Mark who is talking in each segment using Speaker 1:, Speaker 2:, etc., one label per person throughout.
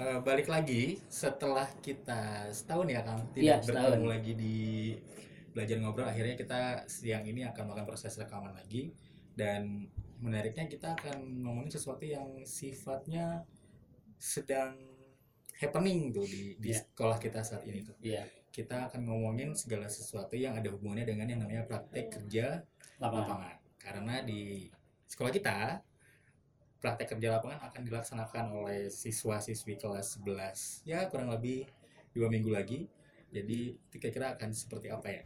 Speaker 1: eh, balik lagi setelah kita setahun ya Kang tidak
Speaker 2: setahun.
Speaker 1: bertemu lagi di belajar ngobrol akhirnya kita siang ini akan melakukan proses rekaman lagi dan menariknya kita akan ngomongin sesuatu yang sifatnya sedang happening tuh di, di
Speaker 2: Iya.
Speaker 1: sekolah kita saat ini tuh
Speaker 2: Iya,
Speaker 1: kita akan ngomongin segala sesuatu yang ada hubungannya dengan yang namanya praktek kerja
Speaker 2: lapangan.
Speaker 1: lapangan karena di sekolah kita praktek kerja lapangan akan dilaksanakan oleh siswa-siswi kelas 11 ya kurang lebih dua minggu lagi. Jadi kira-kira akan seperti apa ya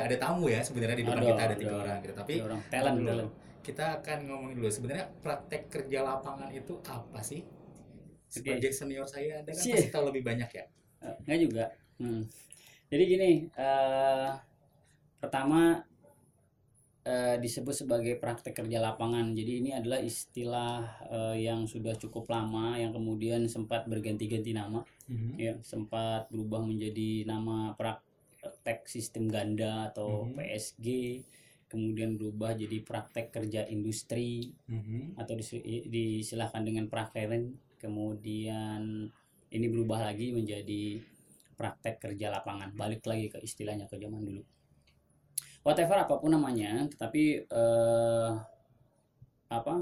Speaker 1: ada ada tamu ya sebenarnya di depan
Speaker 2: Ada,
Speaker 1: kita ada tiga
Speaker 2: ada.
Speaker 1: orang gitu tapi
Speaker 2: Ada orang talent,
Speaker 1: dulu,
Speaker 2: talent.
Speaker 1: kita akan ngomongin dulu sebenarnya praktek kerja lapangan itu apa sih sebagai senior saya anda kan
Speaker 2: Sih.
Speaker 1: pasti tahu lebih banyak ya
Speaker 2: Eh, Enggak juga. Hmm. Jadi gini, eh, pertama eh, disebut sebagai praktek kerja lapangan. Jadi ini adalah istilah eh, yang sudah cukup lama, yang kemudian sempat berganti-ganti nama, ya sempat berubah menjadi nama praktek sistem ganda atau
Speaker 1: Mhm.
Speaker 2: PSG, kemudian berubah jadi praktek kerja industri,
Speaker 1: Mhm.
Speaker 2: atau disi- disilahkan dengan prakteren kemudian ini berubah lagi menjadi praktek kerja lapangan balik lagi ke istilahnya ke zaman dulu whatever apa pun namanya tetapi eh, apa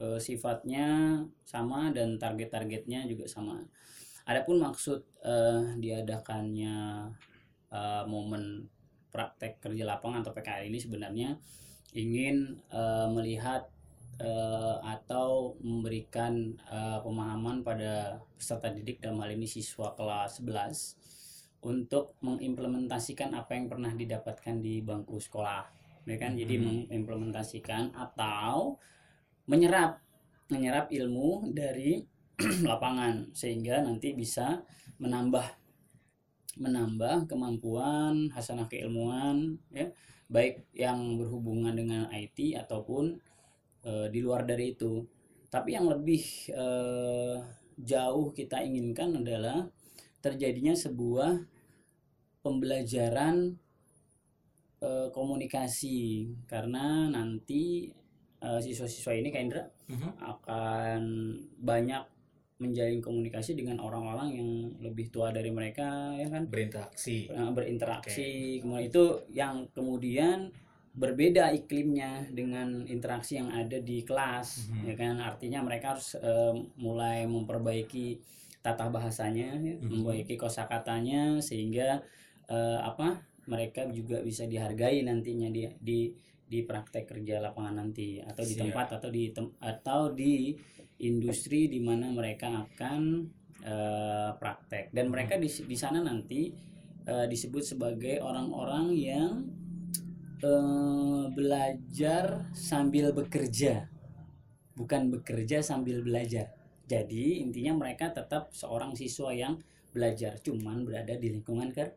Speaker 2: eh, sifatnya sama dan target-targetnya juga sama adapun maksud eh, diadakannya eh, momen praktek kerja lapangan atau PKL ini sebenarnya ingin eh, melihat eh, atau memberikan eh, pemahaman pada peserta didik dalam hal ini siswa kelas 11 untuk mengimplementasikan apa yang pernah didapatkan di bangku sekolah ya kan jadi
Speaker 1: Mhm.
Speaker 2: mengimplementasikan atau menyerap menyerap ilmu dari lapangan sehingga nanti bisa menambah menambah kemampuan hasanah keilmuan ya. Baik yang berhubungan dengan IT ataupun eh, di luar dari itu. Tapi yang lebih eh, jauh kita inginkan adalah terjadinya sebuah pembelajaran eh, komunikasi. Karena nanti siswa-siswa ini Kak Indra
Speaker 1: Mhm.
Speaker 2: akan banyak menjalin komunikasi dengan orang-orang yang lebih tua dari mereka ya kan?
Speaker 1: Berinteraksi.
Speaker 2: Eh, berinteraksi. Kemudian itu yang kemudian berbeda iklimnya dengan interaksi yang ada di kelas
Speaker 1: Mhm.
Speaker 2: ya kan? Artinya mereka harus eh, mulai memperbaiki tata bahasanya ya,
Speaker 1: Mhm.
Speaker 2: memperbaiki kosakatanya sehingga eh, apa mereka juga bisa dihargai nantinya di di di praktek kerja lapangan nanti atau di
Speaker 1: Siap.
Speaker 2: tempat atau di tem- atau di industri di mana mereka akan eh, praktek. Dan mereka di di sana nanti eh, disebut sebagai orang-orang yang eh, belajar sambil bekerja. Bukan bekerja sambil belajar. Jadi intinya mereka tetap seorang siswa yang belajar cuman berada di lingkungan ker-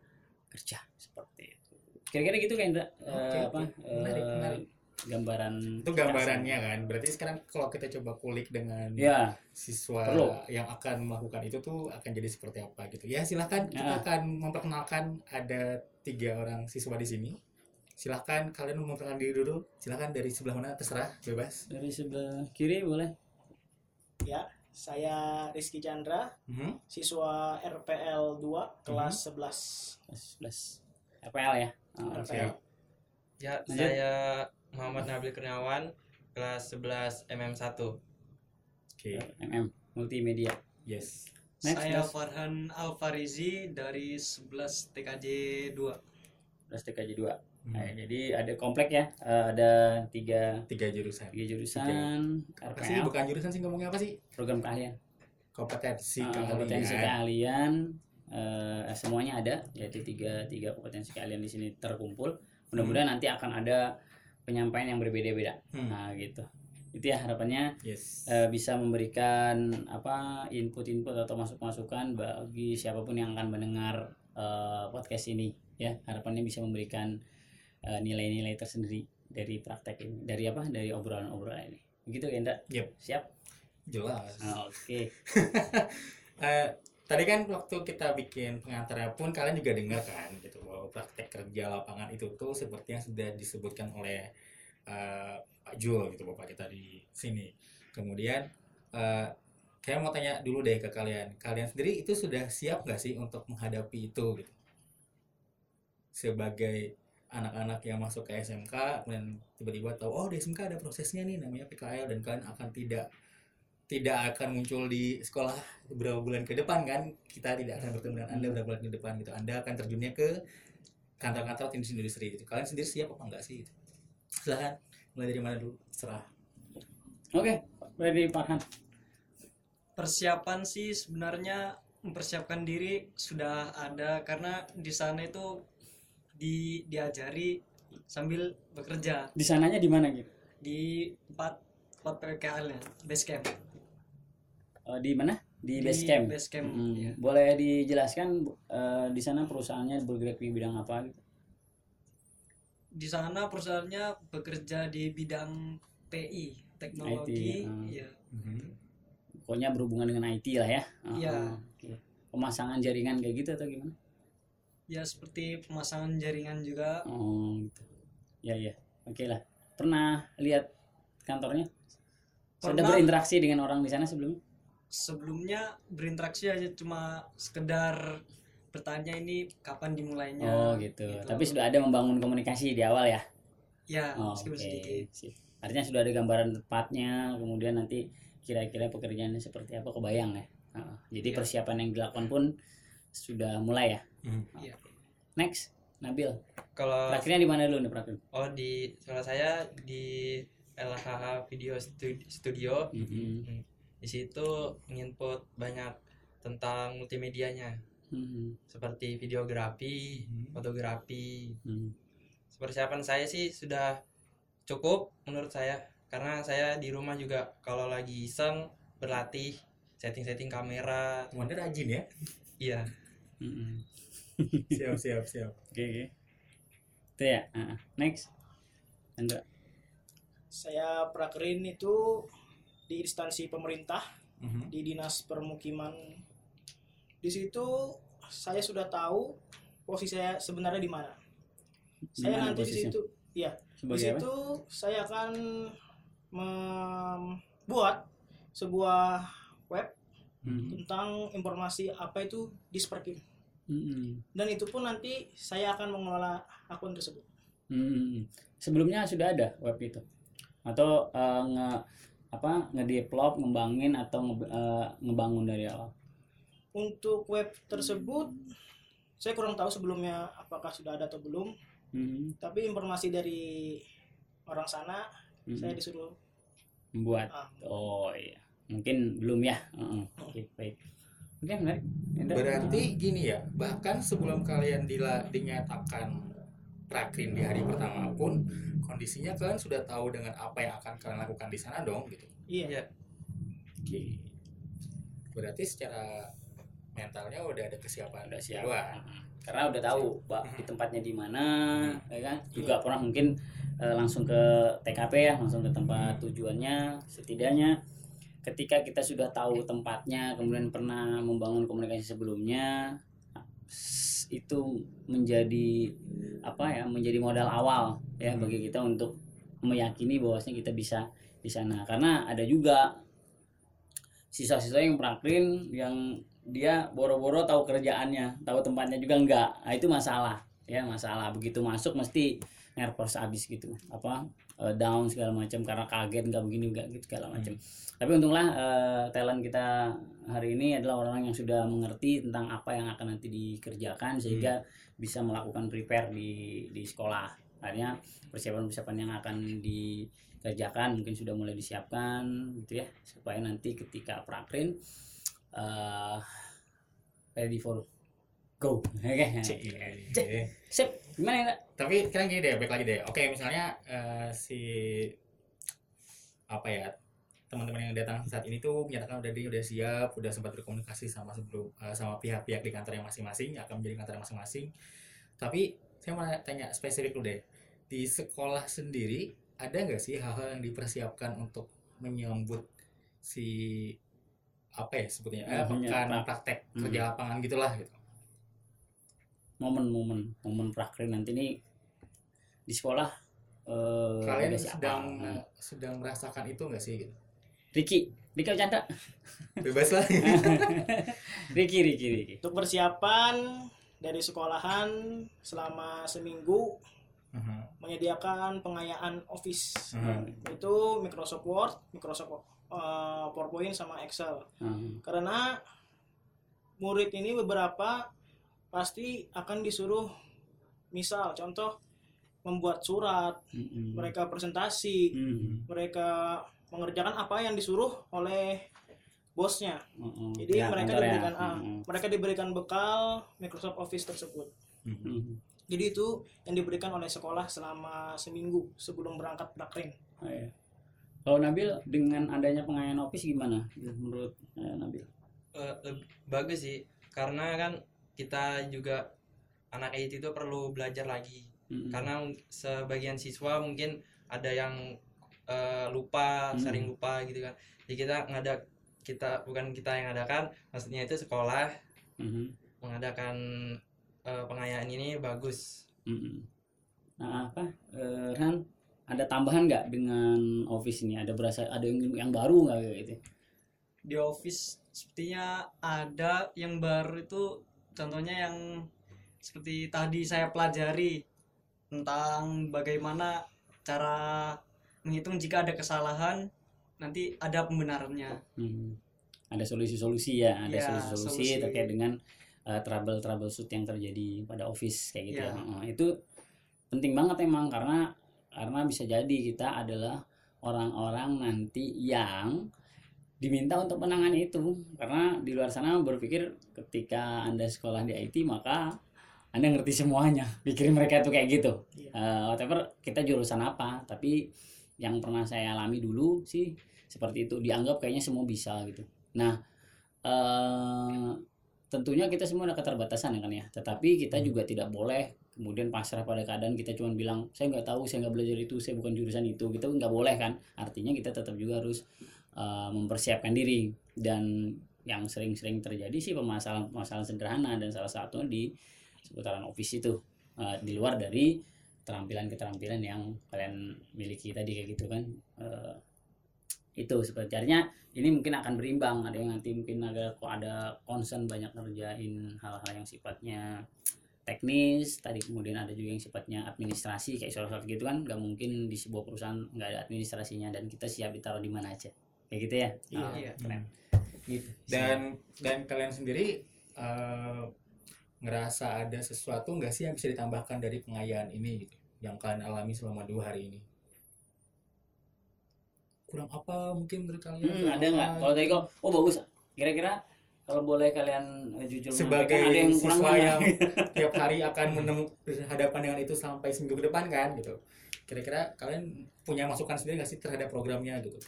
Speaker 2: kerja. Seperti itu kira-kira gitu kan Indra. Eh,
Speaker 1: Oke,
Speaker 2: apa
Speaker 1: oke. Menarik,
Speaker 2: eh,
Speaker 1: menarik.
Speaker 2: gambaran
Speaker 1: itu gambarannya kan? Berarti sekarang kalau kita coba kulik dengan
Speaker 2: ya.
Speaker 1: siswa
Speaker 2: Perlu.
Speaker 1: yang akan melakukan itu tuh akan jadi seperti apa gitu. Ya silahkan kita
Speaker 2: Ya.
Speaker 1: akan memperkenalkan ada tiga orang siswa di sini. Silahkan kalian memperkenalkan diri dulu. Silahkan dari sebelah mana terserah. Bebas.
Speaker 2: Dari sebelah kiri boleh.
Speaker 3: Ya, saya Rizky Chandra,
Speaker 1: Mhm.
Speaker 3: siswa RPL 2 kelas 11.
Speaker 2: Kelas 11 RPL ya? Oh,
Speaker 3: RPL.
Speaker 4: Ya,
Speaker 2: Lanjut.
Speaker 4: saya Muhammad Nabil Kurniawan, kelas 11 MM1.
Speaker 1: oke.
Speaker 2: MM multimedia.
Speaker 1: Yes.
Speaker 2: Next,
Speaker 5: Saya
Speaker 2: next.
Speaker 5: Farhan Alfarizi dari 11 TKJ 2.
Speaker 2: Plus TKJ 2
Speaker 1: Hmm.
Speaker 2: Nah, jadi ada komplek ya? Eh, ada tiga
Speaker 1: tiga jurusan.
Speaker 2: tiga jurusan.
Speaker 1: Apa sih? Bukan jurusan sih ngomongnya apa sih?
Speaker 2: Program keahlian.
Speaker 1: Kompetensi
Speaker 2: Ah,
Speaker 1: keahlian.
Speaker 2: kompetensi keahlian eh, semuanya ada yaitu tiga tiga kompetensi keahlian di sini terkumpul. Mudah-mudahan nanti akan ada penyampaian yang berbeda-beda.
Speaker 1: Hmm.
Speaker 2: nah gitu. Itu ya harapannya
Speaker 1: Yes.
Speaker 2: eh, bisa memberikan apa input-input atau masuk-masukan bagi siapa pun yang akan mendengar eh, podcast ini ya. Harapannya bisa memberikan nilai-nilai tersendiri dari praktek ini dari apa dari obrolan-obrolan ini. Begitu ya
Speaker 1: Yep.
Speaker 2: siap?
Speaker 1: Jelas.
Speaker 2: Ah, oke.
Speaker 1: Eh, tadi kan waktu kita bikin pengantarnya pun kalian juga dengar kan gitu bahwa praktek kerja lapangan itu tuh seperti yang sudah disebutkan oleh eh, Pak Jul gitu bapak kita di sini. Kemudian eh kayak mau tanya dulu deh ke kalian, kalian sendiri itu sudah siap nggak sih untuk menghadapi itu gitu? Sebagai anak-anak yang masuk ke SMK kemudian tiba-tiba tahu oh di SMK ada prosesnya nih namanya PKL dan kalian akan tidak tidak akan muncul di sekolah beberapa bulan ke depan kan? Kita tidak akan bertemu dengan anda beberapa bulan ke depan gitu. Anda akan terjunnya ke kantor-kantor industri industri gitu. Kalian sendiri siap apa enggak sih gitu. silahkan mulai dari mana dulu? Serah
Speaker 2: oke dari Farhan
Speaker 5: Persiapan sih sebenarnya mempersiapkan diri sudah ada karena di sana itu di diajari sambil bekerja.
Speaker 2: Di sananya di mana gitu?
Speaker 5: Di tempat tempat PKL-nya base camp.
Speaker 2: Eh, di mana di,
Speaker 5: Di
Speaker 2: base camp
Speaker 5: base camp,
Speaker 2: Mm,
Speaker 5: iya.
Speaker 2: boleh dijelaskan eh, di sana perusahaannya bergerak di bidang apa gitu
Speaker 5: Di sana perusahaannya bekerja di bidang TI,
Speaker 2: IT,
Speaker 5: teknologi,
Speaker 2: ah.
Speaker 5: iya.
Speaker 2: pokoknya berhubungan dengan IT lah ya Ah,
Speaker 5: Iya.
Speaker 2: ah, oke. pemasangan jaringan kayak gitu atau gimana
Speaker 5: Ya seperti pemasangan jaringan juga.
Speaker 2: oh gitu ya ya oke lah pernah lihat kantornya sudah
Speaker 5: Pernah.
Speaker 2: berinteraksi dengan orang di sana sebelumnya
Speaker 5: Sebelumnya berinteraksi aja cuma sekedar bertanya ini kapan dimulainya.
Speaker 2: oh gitu.
Speaker 5: gitu.
Speaker 2: tapi sudah ada membangun komunikasi di awal ya
Speaker 5: Ya,
Speaker 2: oh,
Speaker 5: meskipun sedikit.
Speaker 2: Sip. artinya sudah ada gambaran tepatnya kemudian nanti kira-kira pekerjaannya seperti apa kebayang ya Ah, jadi
Speaker 5: Iya.
Speaker 2: persiapan yang dilakukan pun sudah mulai ya
Speaker 1: Hmm.
Speaker 5: Iya.
Speaker 2: next Nabil
Speaker 4: Kalau
Speaker 2: terakhirnya di mana dulu nih praktek
Speaker 4: oh di sekolah saya di LHH Video Stu- Studio
Speaker 2: Mhm.
Speaker 4: Di situ nginput banyak tentang multimedianya
Speaker 2: Mhm.
Speaker 4: seperti videografi,
Speaker 1: Mhm.
Speaker 4: fotografi.
Speaker 2: Mhm.
Speaker 4: Persiapan saya sih sudah cukup menurut saya karena saya di rumah juga kalau lagi iseng berlatih setting-setting kamera.
Speaker 1: Wanda rajin ya
Speaker 4: Iya.
Speaker 2: Mhm.
Speaker 1: siap siap siap
Speaker 2: Oke oke. Itu ya. Ah, next. Andra.
Speaker 3: Saya prakerin itu di instansi pemerintah
Speaker 1: Mhm.
Speaker 3: di dinas permukiman. Di situ saya sudah tahu posisi saya sebenarnya di mana. Saya nanti di situ, iya, di situ saya akan membuat sebuah web
Speaker 2: Mhm.
Speaker 3: tentang informasi apa itu disperkim.
Speaker 2: Mhm.
Speaker 3: Dan itu pun nanti saya akan mengelola akun tersebut.
Speaker 2: Mhm. Sebelumnya sudah ada web itu atau nge apa ngedevelop, ngembangin atau nge, eh, ngebangun dari awal.
Speaker 3: Untuk web tersebut saya kurang tahu sebelumnya apakah sudah ada atau belum,
Speaker 2: Mhm.
Speaker 3: tapi informasi dari orang sana
Speaker 2: Mhm.
Speaker 3: saya disuruh
Speaker 2: Membuat.
Speaker 3: ah,
Speaker 2: Oh iya. Mungkin belum ya. Heeh. Oke baik. Oke menarik. Andra.
Speaker 1: Berarti gini ya, bahkan sebelum kalian dila, dinyatakan prakrin di hari pertama pun kondisinya kalian sudah tahu dengan apa yang akan kalian lakukan di sana dong gitu.
Speaker 3: iya
Speaker 4: Iya.
Speaker 1: Oke. Berarti secara mentalnya udah ada kesiapan
Speaker 2: udah siap
Speaker 1: duluan.
Speaker 2: Mm. karena udah tahu pak di tempatnya di mana
Speaker 1: Hmm.
Speaker 2: ya kan juga pernah mungkin eh, langsung ke TKP ya langsung ke tempat tujuannya setidaknya ketika kita sudah tahu tempatnya kemudian pernah membangun komunikasi sebelumnya itu menjadi apa ya menjadi modal awal ya
Speaker 1: Hmm.
Speaker 2: bagi kita untuk meyakini bahwasanya kita bisa di sana. Karena ada juga siswa-siswa yang prakrin yang dia boro-boro tahu kerjaannya tahu tempatnya juga enggak. Nah, itu masalah ya masalah. Begitu masuk mesti nervous abis gitu. Apa eh, down segala macam karena kaget nggak begini nggak gitu segala macam. Tapi untunglah eh, talent kita hari ini adalah orang yang sudah mengerti tentang apa yang akan nanti dikerjakan sehingga bisa melakukan prepare di di sekolah. Akhirnya persiapan-persiapan yang akan dikerjakan mungkin sudah mulai disiapkan gitu ya supaya nanti ketika prakrin eh ready for go oke
Speaker 1: Cek.
Speaker 2: Cek. sip gimana ya?
Speaker 1: Tapi sekarang gini deh, baik lagi deh. Oke, misalnya eh, si apa ya teman-teman yang datang saat ini tuh menyatakan udah dia udah siap udah sempat berkomunikasi sama sebelum eh, sama pihak-pihak di kantor yang masing-masing akan menjadi kantor yang masing-masing tapi saya mau tanya spesifik dulu deh di sekolah sendiri ada nggak sih hal-hal yang dipersiapkan untuk menyambut si apa ya sebetulnya eh, pekan
Speaker 2: pra-
Speaker 1: praktek
Speaker 2: Hmm.
Speaker 1: kerja lapangan gitulah gitu
Speaker 2: momen-momen momen praker nanti nih di sekolah eh
Speaker 1: kalian sedang
Speaker 2: Nah,
Speaker 1: sedang merasakan itu nggak sih gitu?
Speaker 2: Riki Riki bercanda
Speaker 1: bebas lah
Speaker 2: Riki Riki Riki
Speaker 3: Untuk persiapan dari sekolahan selama seminggu
Speaker 1: Mhm.
Speaker 3: menyediakan pengayaan Office
Speaker 1: Mhm.
Speaker 3: itu Microsoft Word, Microsoft uh, PowerPoint sama Excel.
Speaker 2: Hmm.
Speaker 3: Karena murid ini beberapa pasti akan disuruh misal contoh membuat surat,
Speaker 2: Mm-mm.
Speaker 3: mereka presentasi,
Speaker 2: Mm.
Speaker 3: mereka mengerjakan apa yang disuruh oleh bosnya.
Speaker 2: Mm-mm.
Speaker 3: Jadi
Speaker 2: Ya,
Speaker 3: mereka
Speaker 2: ya.
Speaker 3: diberikan ah,
Speaker 2: Mm-mm.
Speaker 3: mereka diberikan bekal Microsoft Office tersebut.
Speaker 1: Mhm.
Speaker 2: Mm.
Speaker 3: Jadi itu yang diberikan oleh sekolah selama seminggu sebelum berangkat prakrin.
Speaker 2: Oh, iya. Kalau Nabil dengan adanya pengayaan office gimana menurut eh, Nabil?
Speaker 4: Eh, leb- bagus sih karena kan kita juga anak IT itu perlu belajar lagi
Speaker 2: Mm-mm.
Speaker 4: karena sebagian siswa mungkin ada yang eh, lupa
Speaker 2: Hmm.
Speaker 4: sering lupa gitu kan jadi kita ngada kita bukan kita yang ngadakan maksudnya itu sekolah
Speaker 2: Mhm.
Speaker 4: mengadakan eh, pengayaan ini bagus
Speaker 2: Mm-mm. Nah apa eh, Ran ada tambahan nggak dengan office ini? Ada berasa ada yang yang baru nggak gitu?
Speaker 5: di office sepertinya ada yang baru itu contohnya yang seperti tadi saya pelajari tentang bagaimana cara menghitung jika ada kesalahan nanti ada pembenarannya
Speaker 2: Hmm. Ada solusi-solusi ya, ada
Speaker 5: Ya,
Speaker 2: solusi-solusi
Speaker 5: solusi.
Speaker 2: terkait dengan uh, trouble troubleshoot yang terjadi pada office kayak gitu.
Speaker 5: Ya.
Speaker 2: ya. Heeh, itu penting banget emang karena karena bisa jadi kita adalah orang-orang nanti yang diminta untuk menangani itu. Karena di luar sana berpikir ketika anda sekolah di IT maka anda ngerti semuanya. Pikirin mereka itu kayak gitu.
Speaker 3: Iya.
Speaker 2: Eh, whatever kita jurusan apa? Tapi yang pernah saya alami dulu sih seperti itu. Dianggap kayaknya semua bisa gitu. Nah eh tentunya kita semua ada keterbatasan ya kan ya. Tetapi kita juga tidak boleh kemudian pasrah pada keadaan kita cuma bilang saya nggak tahu saya nggak belajar itu saya bukan jurusan itu kita nggak boleh kan. Artinya kita tetap juga harus eh, mempersiapkan diri. Dan yang sering-sering terjadi sih permasalahan-permasalahan sederhana dan salah satu di seputaran office itu. Eh, di luar dari keterampilan-keterampilan yang kalian miliki tadi kayak gitu kan. Eh, itu sebenarnya ini mungkin akan berimbang. Ada yang nanti mungkin agak kok ada concern banyak ngerjain hal-hal yang sifatnya teknis. Tadi kemudian ada juga yang sifatnya administrasi kayak soal-soal gitu kan. Nggak mungkin di sebuah perusahaan nggak ada administrasinya dan kita siap ditaruh di mana aja kayak gitu ya?
Speaker 3: Iya.
Speaker 2: Oh,
Speaker 5: Iya.
Speaker 2: keren. Gitu.
Speaker 1: Dan dan kalian sendiri eh, ngerasa ada sesuatu nggak sih yang bisa ditambahkan dari pengayaan ini gitu, yang kalian alami selama dua hari ini? Kurang apa mungkin menurut kalian?
Speaker 2: Hmm, ada nggak? Kalau tadi kok, oh bagus. Kira-kira kalau boleh kalian eh, jujur
Speaker 1: sebagai
Speaker 2: ada yang kurang
Speaker 1: siswa yang tiap hari akan menem- berhadapan dengan itu sampai seminggu ke depan kan gitu. Kira-kira kalian punya masukan sendiri nggak sih terhadap programnya gitu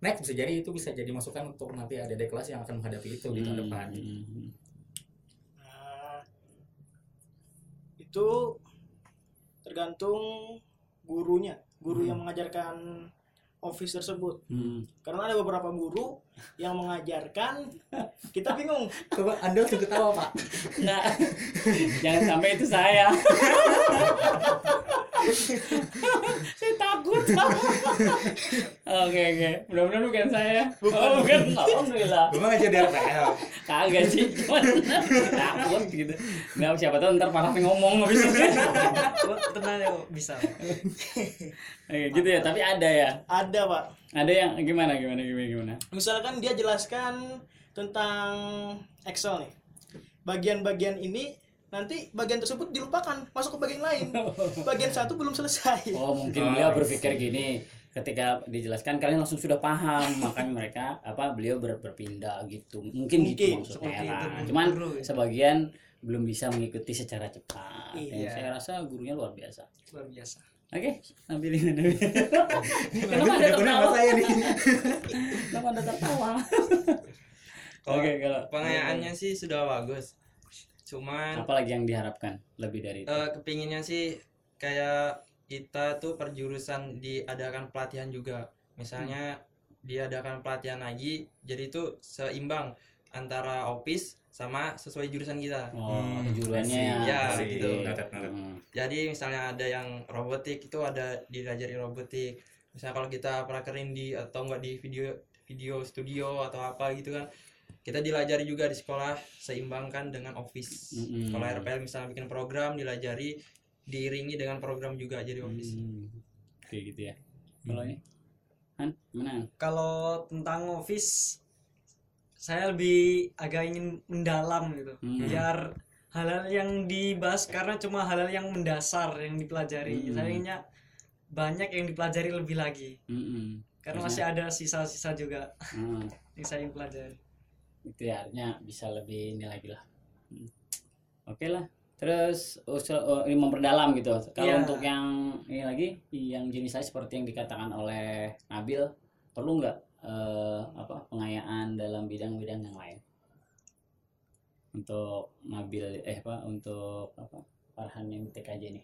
Speaker 1: next bisa jadi itu bisa jadi masukan untuk nanti ada kelas yang akan menghadapi itu di tahun
Speaker 2: Hmm,
Speaker 1: depan
Speaker 2: hmm, hmm.
Speaker 3: Nah, itu tergantung gurunya, guru yang mengajarkan office tersebut.
Speaker 2: Hmm.
Speaker 3: Karena ada beberapa guru yang mengajarkan kita bingung.
Speaker 1: coba anda untuk ketawa pak
Speaker 2: Nggak. Jangan sampai itu saya. saya takut. Oke oke. Mudah-mudahan bukan saya. Oh, bukan. Alhamdulillah.
Speaker 1: gue mah ngajar di RPL
Speaker 2: Kagak sih. Cuman takut gitu. Nggak siapa tahu ntar parah ngomong habis itu.
Speaker 5: Oh, tenang ya bisa
Speaker 2: Oke, gitu ya. Tapi ada ya.
Speaker 3: Ada pak.
Speaker 2: Ada yang gimana gimana gimana gimana.
Speaker 3: Misalkan dia jelaskan tentang Excel nih. Bagian-bagian ini nanti bagian tersebut dilupakan masuk ke bagian lain. Bagian satu belum selesai.
Speaker 2: Oh mungkin beliau
Speaker 1: I
Speaker 2: berpikir gini ketika dijelaskan kalian langsung sudah paham makanya mereka apa beliau ber- berpindah gitu mungkin, gitu
Speaker 3: Mungkin,
Speaker 2: maksudnya
Speaker 5: seperti itu,
Speaker 2: kan.
Speaker 5: Bu
Speaker 2: cuman
Speaker 5: guru ya.
Speaker 2: sebagian belum bisa mengikuti secara cepat Dan
Speaker 3: Iya.
Speaker 2: saya rasa gurunya luar biasa
Speaker 5: luar biasa
Speaker 2: Oke, Nabil ini Nabil. Kenapa ada tertawa?
Speaker 1: saya nih.
Speaker 2: Kenapa ada tertawa? Oke, kalau
Speaker 4: pengayaannya sih sudah bagus. Cuman
Speaker 2: apa lagi yang diharapkan lebih dari itu?
Speaker 4: eh, kepinginnya sih kayak kita tuh perjurusan diadakan pelatihan juga. Misalnya diadakan pelatihan lagi, jadi itu seimbang antara office sama sesuai jurusan kita.
Speaker 2: Oh,
Speaker 1: Hmm, see.
Speaker 4: Ya,
Speaker 2: Oke.
Speaker 4: gitu.
Speaker 2: Hmm.
Speaker 4: Jadi misalnya ada yang robotik itu ada diajari robotik. Misalnya kalau kita prakerin di atau enggak di video video studio atau apa gitu kan. Kita dilajari juga di sekolah seimbangkan dengan office.
Speaker 2: Mm-mm.
Speaker 4: Kalau RPL misalnya bikin program dilajari diiringi dengan program juga jadi office.
Speaker 2: Hmm. Oke gitu ya. Kalau ini Han, gimana?
Speaker 5: Kalau tentang office saya lebih agak ingin mendalam gitu
Speaker 2: Hmm.
Speaker 5: biar hal-hal yang dibahas karena cuma hal-hal yang mendasar yang dipelajari
Speaker 2: Hmm.
Speaker 5: saya inginnya banyak yang dipelajari lebih lagi
Speaker 2: Mm-mm.
Speaker 5: karena
Speaker 2: Maksudnya?
Speaker 5: masih ada sisa-sisa juga
Speaker 2: Hmm.
Speaker 5: yang saya ingin pelajari
Speaker 2: itu ya artinya bisa lebih ini lagi lah. Hmm. oke lah. Terus usul ini memperdalam gitu. Kalau
Speaker 5: Iya.
Speaker 2: untuk yang ini lagi yang jenis saya seperti yang dikatakan oleh Nabil perlu nggak eh, apa pengayaan dalam bidang-bidang yang lain? Untuk Nabil eh apa untuk apa Farhan yang TKJ ini.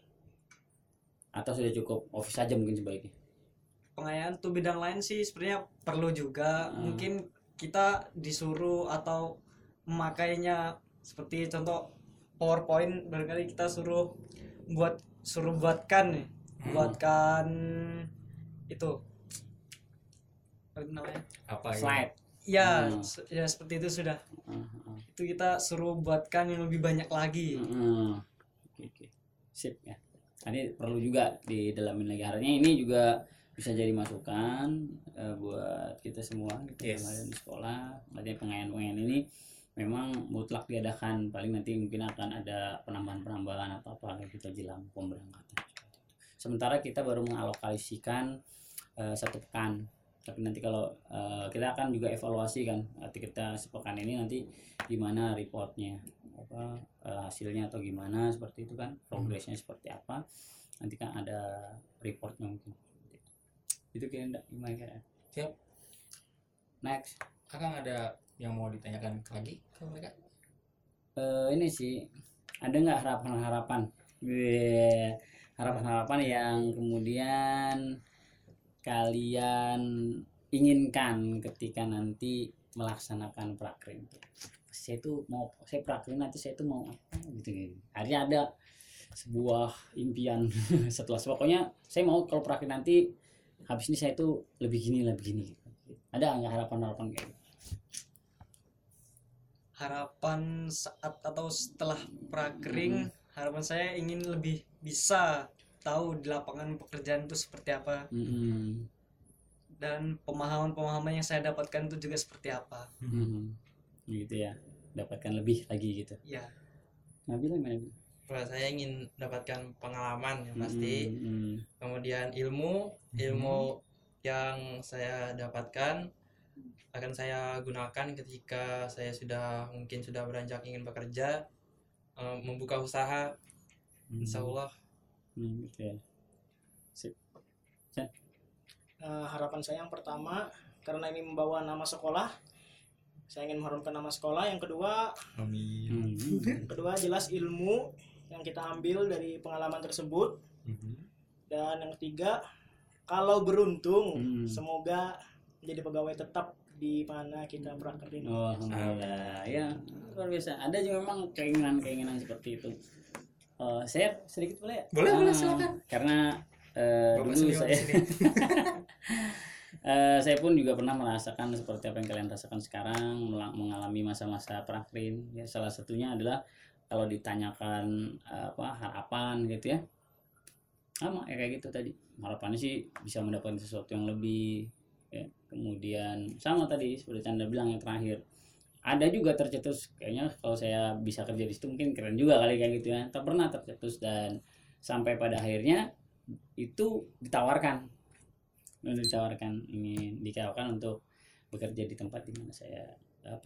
Speaker 2: Atau sudah cukup office saja mungkin sebaiknya?
Speaker 5: Pengayaan tuh bidang lain sih sebenarnya perlu juga.
Speaker 2: Hmm.
Speaker 5: mungkin kita disuruh atau memakainya seperti contoh PowerPoint barangkali kita suruh buat suruh buatkan nih
Speaker 2: Hmm.
Speaker 5: buatkan itu apa itu namanya
Speaker 1: Apa ya?
Speaker 2: slide
Speaker 5: ya
Speaker 2: Hmm.
Speaker 5: ya seperti itu sudah
Speaker 2: Hmm, hmm.
Speaker 5: itu kita suruh buatkan yang lebih banyak lagi
Speaker 2: Mm-mm. Oke, oke. Sip ya. Tadi perlu juga didalamin lagi. Harusnya ini juga bisa jadi masukan eh, buat kita semua gitu
Speaker 1: Yes.
Speaker 2: kemarin di sekolah. Artinya pengayaan-pengayaan ini memang mutlak diadakan. Paling nanti mungkin akan ada penambahan-penambahan atau apa kita jelang pemberangkatan. Sementara kita baru mengalokasikan eh, satu pekan. Tapi nanti kalau eh, kita akan juga evaluasi kan. Nanti kita sepekan ini nanti gimana reportnya apa eh, hasilnya atau gimana seperti itu kan progresnya seperti apa nanti kan ada reportnya mungkin itu kira enggak gimana kira
Speaker 1: Siap.
Speaker 2: next.
Speaker 1: Akang ada yang mau ditanyakan lagi ke mereka?
Speaker 2: Eh, ini sih ada nggak harapan-harapan? Harapan-harapan yang kemudian kalian inginkan ketika nanti melaksanakan prakrin saya tuh mau saya prakrin nanti saya tuh mau apa gitu gitu. Akhirnya ada sebuah impian setelah pokoknya saya mau kalau prakrin nanti habis ini saya tuh lebih gini lebih gini. Ada nggak harapan-harapan kayak gitu?
Speaker 5: harapan saat atau setelah prakering harapan saya ingin lebih bisa tahu di lapangan pekerjaan itu seperti apa.
Speaker 2: Mm-mm.
Speaker 5: dan pemahaman-pemahaman yang saya dapatkan itu juga seperti apa.
Speaker 2: Hmm, gitu ya. Dapatkan lebih lagi gitu.
Speaker 5: Ya
Speaker 2: Nabila gimana
Speaker 4: saya ingin dapatkan pengalaman yang pasti,
Speaker 2: Hmm, hmm,
Speaker 4: kemudian ilmu, ilmu yang saya dapatkan akan saya gunakan ketika saya sudah mungkin sudah beranjak ingin bekerja, eh, membuka usaha,
Speaker 2: hmm,
Speaker 4: insya Allah.
Speaker 2: Hmm, gitu ya
Speaker 3: Eh, harapan saya yang pertama karena ini membawa nama sekolah saya ingin mengharumkan nama sekolah. Yang kedua
Speaker 1: Amin.
Speaker 2: Hmm,
Speaker 3: yang kedua jelas ilmu yang kita ambil dari pengalaman tersebut dan yang ketiga kalau beruntung
Speaker 2: Hmm.
Speaker 3: semoga menjadi pegawai tetap di mana kita prakerin
Speaker 2: Oh, alhamdulillah ya luar biasa ada juga memang keinginan-keinginan seperti itu Eh, share sedikit boleh ya?
Speaker 1: Boleh, boleh,
Speaker 2: Ah,
Speaker 1: silakan.
Speaker 2: karena eh,
Speaker 1: Bapak
Speaker 2: dulu saya
Speaker 1: di sini.
Speaker 2: Eh, saya pun juga pernah merasakan seperti apa yang kalian rasakan sekarang mengalami masa-masa prakrin ya salah satunya adalah kalau ditanyakan apa harapan gitu ya. Sama ya kayak gitu tadi. Harapannya sih bisa mendapatkan sesuatu yang lebih ya. Kemudian sama tadi seperti Canda bilang yang terakhir. Ada juga tercetus kayaknya kalau saya bisa kerja di situ mungkin keren juga kali kayak gitu ya. Tak pernah tercetus dan sampai pada akhirnya itu ditawarkan. Untuk ditawarkan ingin ditawarkan untuk bekerja di tempat di mana saya uh,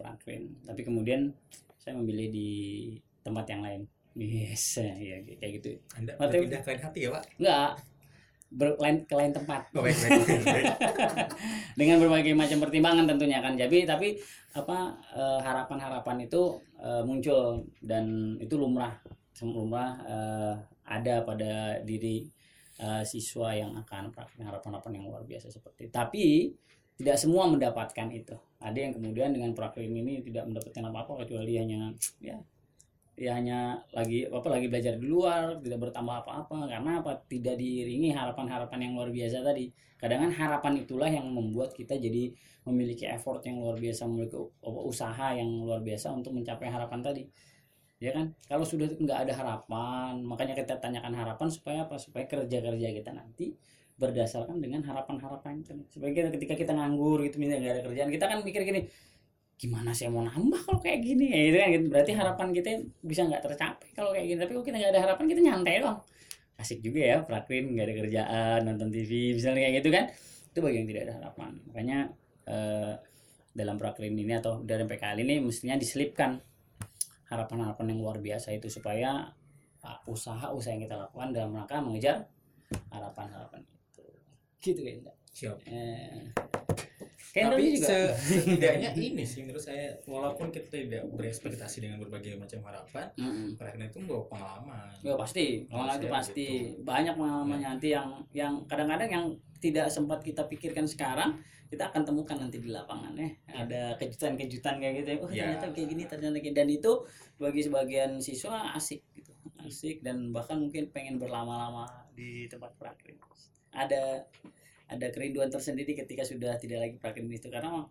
Speaker 2: tapi kemudian saya memilih di tempat yang lain. Yes ya kayak gitu.
Speaker 1: Anda berpindah ke lain hati ya, Pak?
Speaker 2: enggak. Berlain ke lain tempat.
Speaker 1: Oh, baik, baik, baik, baik.
Speaker 2: dengan berbagai macam pertimbangan tentunya kan. Jadi tapi apa eh, harapan-harapan itu eh, muncul. Dan itu lumrah lumrah eh, ada pada diri siswa yang akan praktek harapan-harapan yang luar biasa seperti. Itu. tapi tidak semua mendapatkan itu. Ada yang kemudian dengan praktek ini tidak mendapatkan apa-apa kecuali hanya ya ya hanya lagi apa lagi belajar di luar tidak bertambah apa-apa. Karena apa? Tidak diiringi harapan-harapan yang luar biasa tadi. Kadang kan harapan itulah yang membuat kita jadi memiliki effort yang luar biasa memiliki usaha yang luar biasa untuk mencapai harapan tadi. Ya kan? Kalau sudah nggak ada harapan makanya kita tanyakan harapan supaya apa? Supaya kerja kerja kita nanti berdasarkan dengan harapan-harapan itu supaya ketika kita nganggur gitu misalnya nggak ada kerjaan kita kan mikir gini gimana saya mau nambah kalau kayak gini? Ya itu kan gitu. berarti harapan kita bisa nggak tercapai kalau kayak gini. Tapi kalau kita nggak ada harapan kita nyantai doang. Asik juga ya prakrin nggak ada kerjaan nonton TV misalnya kayak gitu kan. Itu bagi yang tidak ada harapan. Makanya eh, dalam prakrin ini atau dalam PKL ini mestinya diselipkan harapan-harapan yang luar biasa itu supaya ah, usaha-usaha yang kita lakukan dalam rangka mengejar harapan-harapan itu. Gitu kayaknya.
Speaker 1: Siap.
Speaker 2: eh,
Speaker 1: Tapi
Speaker 2: juga
Speaker 1: se- setidaknya ini sih menurut saya walaupun kita tidak berekspektasi dengan berbagai macam harapan,
Speaker 2: Mm-mm.
Speaker 1: karena itu membawa pengalaman.
Speaker 2: Ya pasti, pengalaman itu pasti
Speaker 1: gitu.
Speaker 2: banyak pengalamannya nanti yang yang kadang-kadang yang tidak sempat kita pikirkan sekarang kita akan temukan nanti di lapangan ya ada kejutan-kejutan kayak gitu ya. oh
Speaker 1: Ya.
Speaker 2: ternyata kayak gini ternyata kayak dan itu bagi sebagian siswa asik gitu asik dan bahkan mungkin pengen berlama-lama di tempat praktik ada ada kerinduan tersendiri ketika sudah tidak lagi praktik itu karena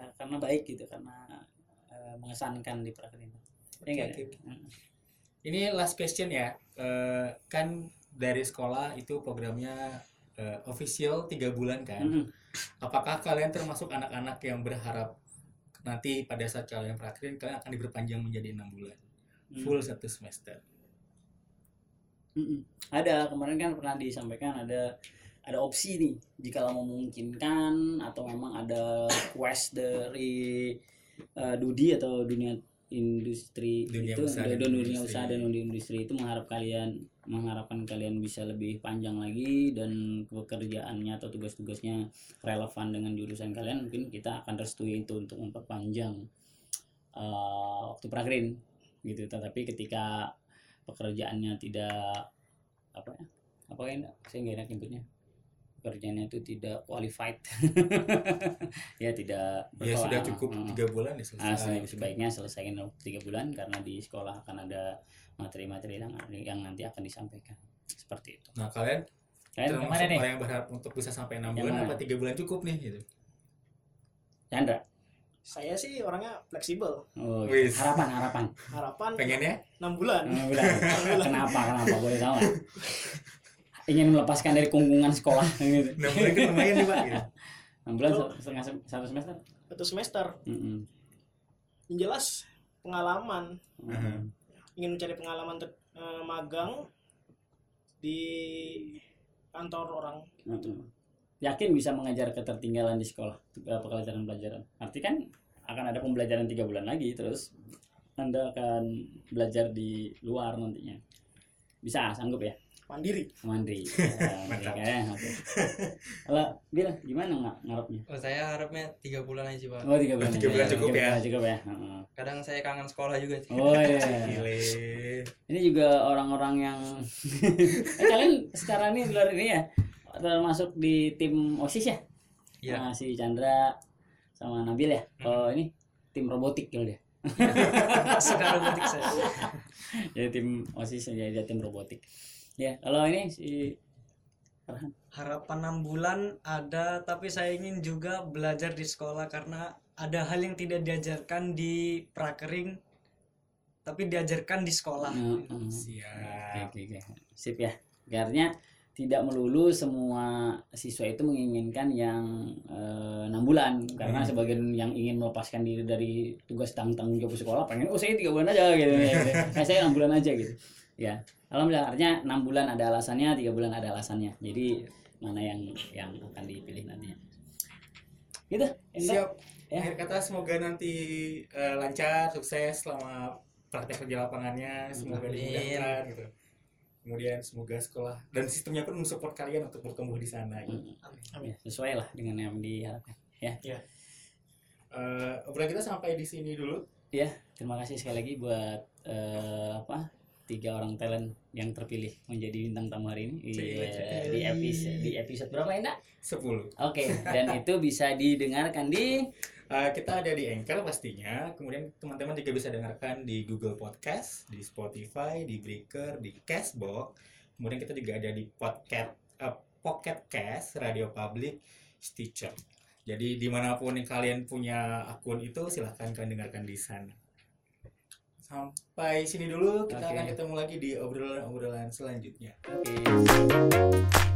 Speaker 2: eh, karena baik gitu karena eh, mengesankan di praktik itu ya enggak
Speaker 1: Oke, oke. Ini last question ya. Eh, kan dari sekolah itu programnya eh, official tiga bulan kan.
Speaker 2: Mm-mm.
Speaker 1: Apakah kalian termasuk anak-anak yang berharap nanti pada saat kalian praktik kalian akan diperpanjang menjadi enam bulan
Speaker 2: Mm.
Speaker 1: full satu semester?
Speaker 2: Mm-mm. Ada kemarin kan pernah disampaikan ada ada opsi nih jika memungkinkan atau memang ada quest dari eh, Dudi atau dunia industri
Speaker 1: Dunia
Speaker 2: itu
Speaker 1: usaha
Speaker 2: dunia,
Speaker 1: dan
Speaker 2: dunia
Speaker 1: industri.
Speaker 2: usaha dan dunia industri itu mengharap kalian mengharapkan kalian bisa lebih panjang lagi dan pekerjaannya atau tugas-tugasnya relevan dengan jurusan kalian mungkin kita akan restui itu untuk memperpanjang eh, waktu prakrin gitu tetapi ketika pekerjaannya tidak apa ya apa ya saya nggak enak nyebutnya pekerjaannya itu tidak qualified ya tidak
Speaker 1: Ya sudah cukup
Speaker 2: Mm.
Speaker 1: tiga bulan ya
Speaker 2: Ah,
Speaker 1: selesai.
Speaker 2: se- sebaiknya selesaikan tiga bulan karena di sekolah akan ada materi-materi yang, yang nanti akan disampaikan seperti itu
Speaker 1: Nah kalian
Speaker 2: kalian
Speaker 1: termasuk
Speaker 2: ke mana nih
Speaker 1: orang yang berharap untuk bisa sampai enam bulan
Speaker 2: mana?
Speaker 1: apa tiga bulan cukup nih gitu?
Speaker 2: Chandra
Speaker 3: Saya sih orangnya fleksibel.
Speaker 2: oh,
Speaker 1: Wis.
Speaker 2: harapan harapan
Speaker 3: Harapan
Speaker 1: Pengennya?
Speaker 3: 6 bulan.
Speaker 2: Enam bulan. kenapa kenapa boleh tahu ingin melepaskan dari kungkungan sekolah gitu
Speaker 1: Enam bulan kan lumayan nih pak. Gitu.
Speaker 2: enam bulan se- setengah se- satu semester
Speaker 3: Satu semester.
Speaker 2: Mm-mm.
Speaker 3: Yang jelas pengalaman.
Speaker 2: Mm-mm.
Speaker 3: Ingin mencari pengalaman ter- eh, magang di kantor orang.
Speaker 2: Mm-mm. yakin bisa mengajar ketertinggalan di sekolah eh, pelajaran-pelajaran arti kan akan ada pembelajaran tiga bulan lagi terus anda akan belajar di luar nantinya bisa sanggup ya
Speaker 3: Mandiri.
Speaker 2: mandiri ya,
Speaker 1: Mantap.
Speaker 2: ya, oke kalau Bil gimana nggak ngarepnya
Speaker 4: Oh, saya harapnya tiga bulan aja pak.
Speaker 2: oh tiga bulan
Speaker 1: Tiga bulan
Speaker 2: aja.
Speaker 1: cukup ya?
Speaker 2: bulan cukup ya Heeh.
Speaker 4: Kadang saya kangen sekolah juga. sih.
Speaker 2: oh iya
Speaker 1: Gile.
Speaker 2: ini juga orang-orang yang eh, kalian sekarang ini luar ini ya termasuk di tim osis ya
Speaker 4: Iya.
Speaker 2: Nah, si Chandra sama Nabil ya kalau ini tim robotik kalau dia
Speaker 5: suka robotik saya
Speaker 2: jadi tim osis jadi dia tim robotik ya kalau ini si
Speaker 5: harapan enam bulan ada tapi saya ingin juga belajar di sekolah karena ada hal yang tidak diajarkan di prakering tapi diajarkan di sekolah
Speaker 2: Heeh. Oke,
Speaker 1: Siap.
Speaker 2: oke, oke. sip ya karena tidak melulu semua siswa itu menginginkan yang eh, enam bulan karena
Speaker 1: Hmm.
Speaker 2: sebagian yang ingin melepaskan diri dari tugas tanggung tanggung jawab sekolah pengen oh saya tiga bulan aja gitu, ya, gitu. Nah, saya enam bulan aja gitu ya alhamdulillah artinya enam bulan ada alasannya tiga bulan ada alasannya jadi mana yang yang akan dipilih nantinya gitu?
Speaker 1: Siap.
Speaker 2: Ya.
Speaker 1: Akhir kata semoga nanti eh, lancar, sukses selama praktek kerja lapangannya, semoga dimudahkan gitu. Kemudian semoga sekolah dan sistemnya pun mensupport kalian untuk bertumbuh di sana gitu.
Speaker 2: Mm,
Speaker 3: Amin.
Speaker 2: ya, sesuai lah dengan yang diharapkan
Speaker 1: Eh, obrolan kita sampai di sini dulu
Speaker 2: terima kasih sekali lagi buat eh, apa tiga orang talent yang terpilih menjadi bintang tamu hari ini di,
Speaker 1: Cie.
Speaker 2: di episode di episode berapa ya Ndak?
Speaker 1: 10
Speaker 2: Oke, dan itu bisa didengarkan di
Speaker 1: Eh, kita ada di Anchor pastinya. Kemudian teman-teman juga bisa dengarkan di Google Podcast di Spotify di Breaker di Castbox. Kemudian kita juga ada di Podcast eh, Pocket Cast Radio Public Stitcher. Jadi di mana pun kalian punya akun itu silahkan kalian dengarkan di sana. Sampai sini dulu. Kita
Speaker 2: Oke.
Speaker 1: akan ketemu lagi di obrolan-obrolan selanjutnya.
Speaker 2: Oke.